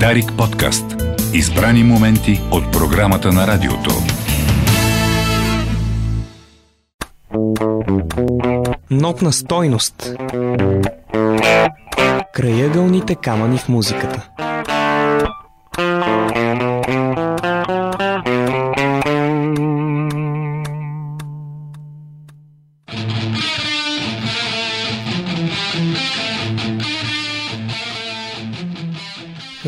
Дарик подкаст. Избрани моменти от програмата на радиото. Нотна стойност. Краягълните камъни в музиката.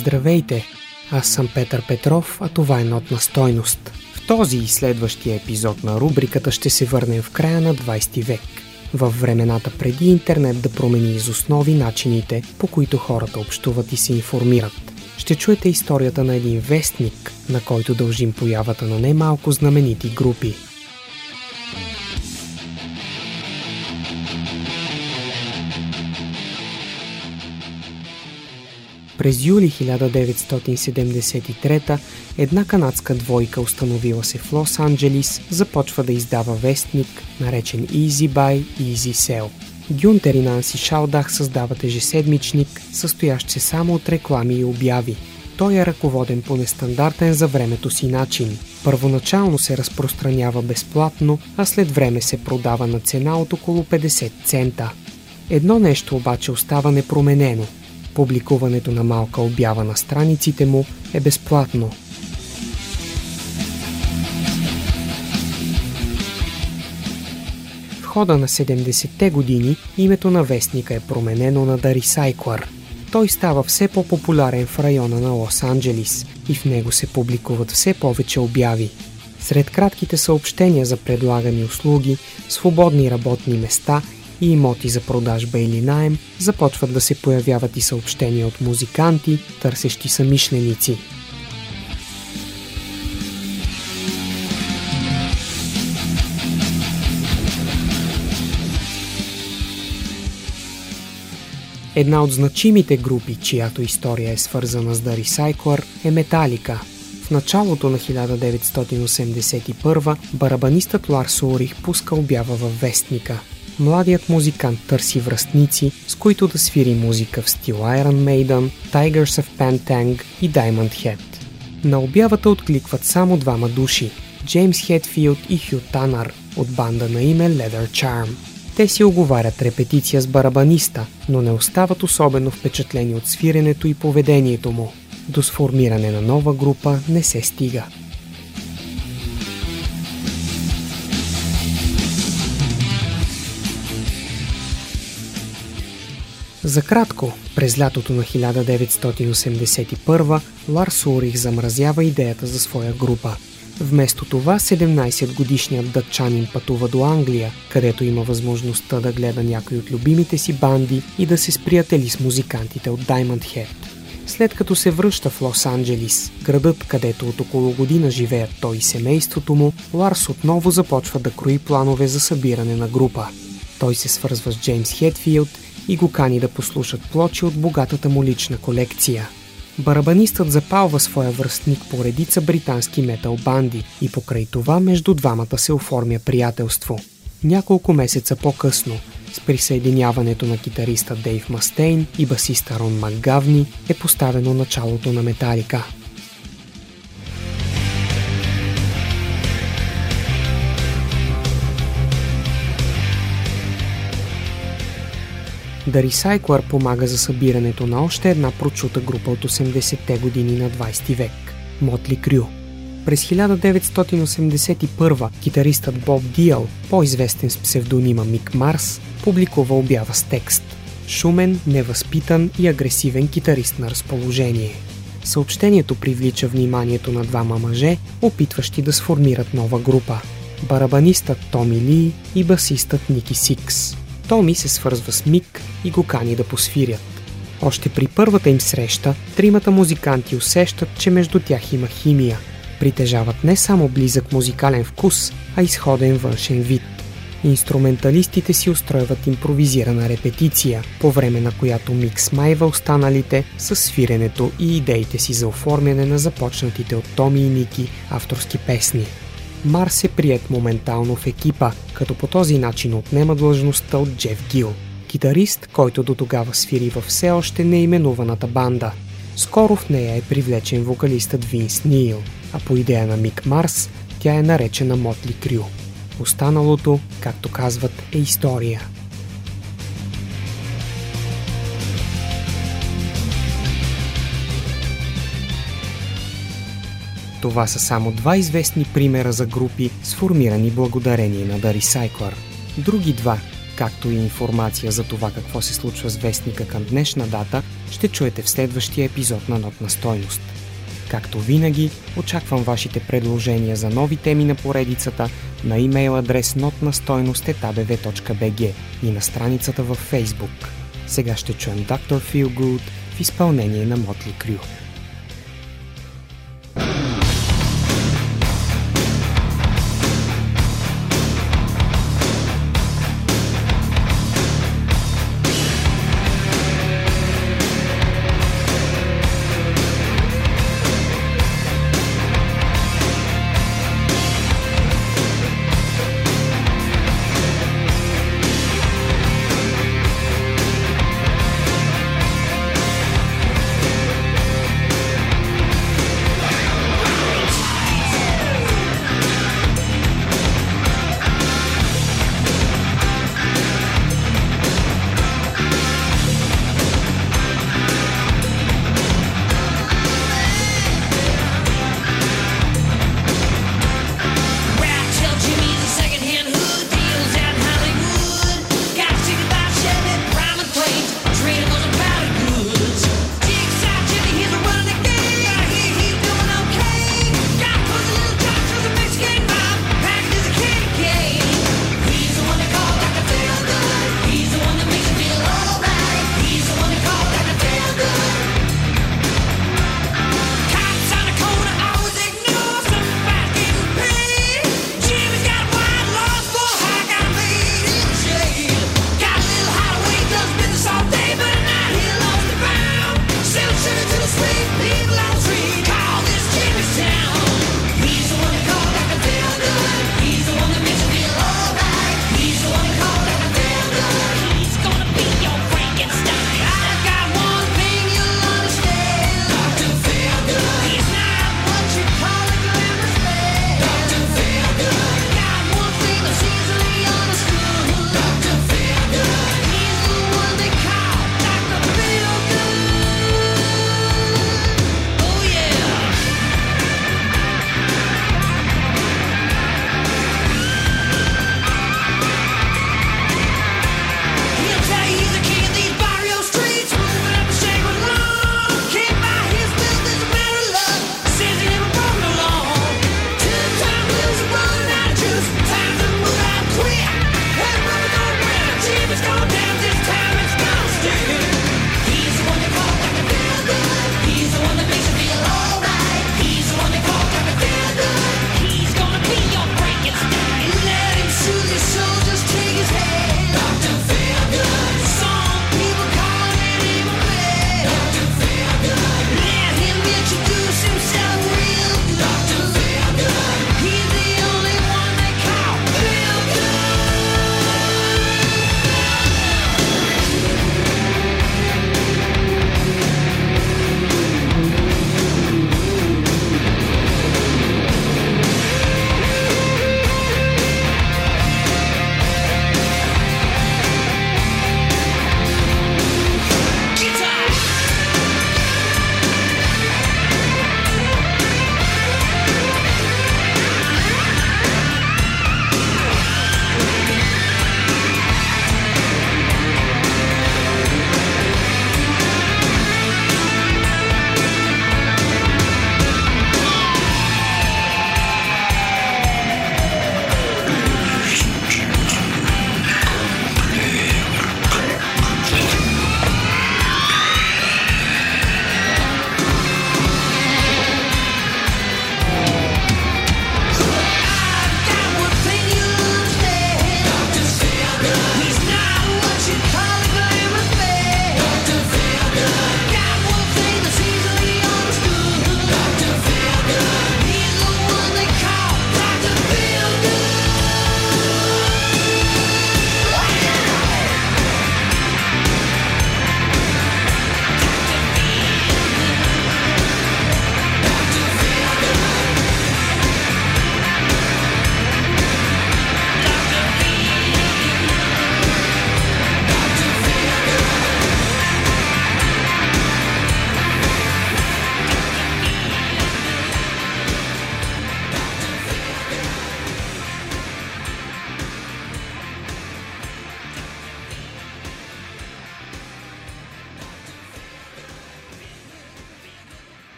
Здравейте! Аз съм Петър Петров, а това е Нотна стойност. В този и следващия епизод на рубриката ще се върнем в края на 20 век. Във времената преди интернет да промени из основи начините, по които хората общуват и се информират. Ще чуете историята на един вестник, на който дължим появата на немалко знаменити групи – През юли 1973 една канадска двойка, установила се в Лос-Анджелис, започва да издава вестник, наречен Easy Buy, Easy Sell. Гюнтер и Нанси Шалдах създават ежеседмичник, състоящ се само от реклами и обяви. Той е ръководен по нестандартен за времето си начин. Първоначално се разпространява безплатно, а след време се продава на цена от около 50 цента. Едно нещо обаче остава непроменено – Публикуването на малка обява на страниците му е безплатно. В хода на 70-те години името на вестника е променено на The Recycler. Той става все по-популярен в района на Лос-Анджелис и в него се публикуват все повече обяви. Сред кратките съобщения за предлагани услуги, свободни работни места и имоти за продажба или найем, започват да се появяват и съобщения от музиканти, търсещи самишленици. Една от значимите групи, чиято история е свързана с The Recycler, е Металика. В началото на 1981 барабанистът Ларс Урих пуска обява във Вестника – младият музикант търси връзници, с които да свири музика в стил Iron Maiden, Tigers of Pantang и Diamond Head. На обявата откликват само двама души – Джеймс Хедфилд и Хю Танър от банда на име Leather Charm. Те си оговарят репетиция с барабаниста, но не остават особено впечатлени от свиренето и поведението му. До сформиране на нова група не се стига. За кратко, през лятото на 1981 Ларс Урих замразява идеята за своя група. Вместо това 17-годишният дъчанин пътува до Англия, където има възможността да гледа някои от любимите си банди и да се сприятели с музикантите от Diamond Head. След като се връща в Лос-Анджелис, градът, където от около година живеят той и семейството му, Ларс отново започва да крои планове за събиране на група. Той се свързва с Джеймс Хедфилд и го кани да послушат плочи от богатата му лична колекция. Барабанистът запалва своя връстник по редица британски метал банди и покрай това между двамата се оформя приятелство. Няколко месеца по-късно, с присъединяването на китариста Дейв Мастейн и басиста Рон Макгавни е поставено началото на Металика – The Recycler помага за събирането на още една прочута група от 80-те години на 20 век – Мотли Крю. През 1981 китаристът Боб Диал, по-известен с псевдонима Мик Марс, публикува обява с текст Шумен, невъзпитан и агресивен китарист на разположение. Съобщението привлича вниманието на двама мъже, опитващи да сформират нова група – барабанистът Томи Ли и басистът Ники Сикс. Томи се свързва с Мик и го кани да посвирят. Още при първата им среща, тримата музиканти усещат, че между тях има химия. Притежават не само близък музикален вкус, а изходен външен вид. Инструменталистите си устройват импровизирана репетиция, по време на която Мик смайва останалите с свиренето и идеите си за оформяне на започнатите от Томи и Ники авторски песни. Марс е прият моментално в екипа, като по този начин отнема длъжността от Джеф Гил, китарист, който до тогава свири във все още неименуваната банда. Скоро в нея е привлечен вокалистът Винс Нил, а по идея на Мик Марс тя е наречена Мотли Крю. Останалото, както казват, е история. Това са само два известни примера за групи, сформирани благодарение на The Recycler. Други два, както и информация за това какво се случва с вестника към днешна дата, ще чуете в следващия епизод на Нотна стойност. Както винаги, очаквам вашите предложения за нови теми на поредицата на имейл адрес notnastойност.bg и на страницата във Facebook. Сега ще чуем Dr. Feel Good в изпълнение на Мотли Крю.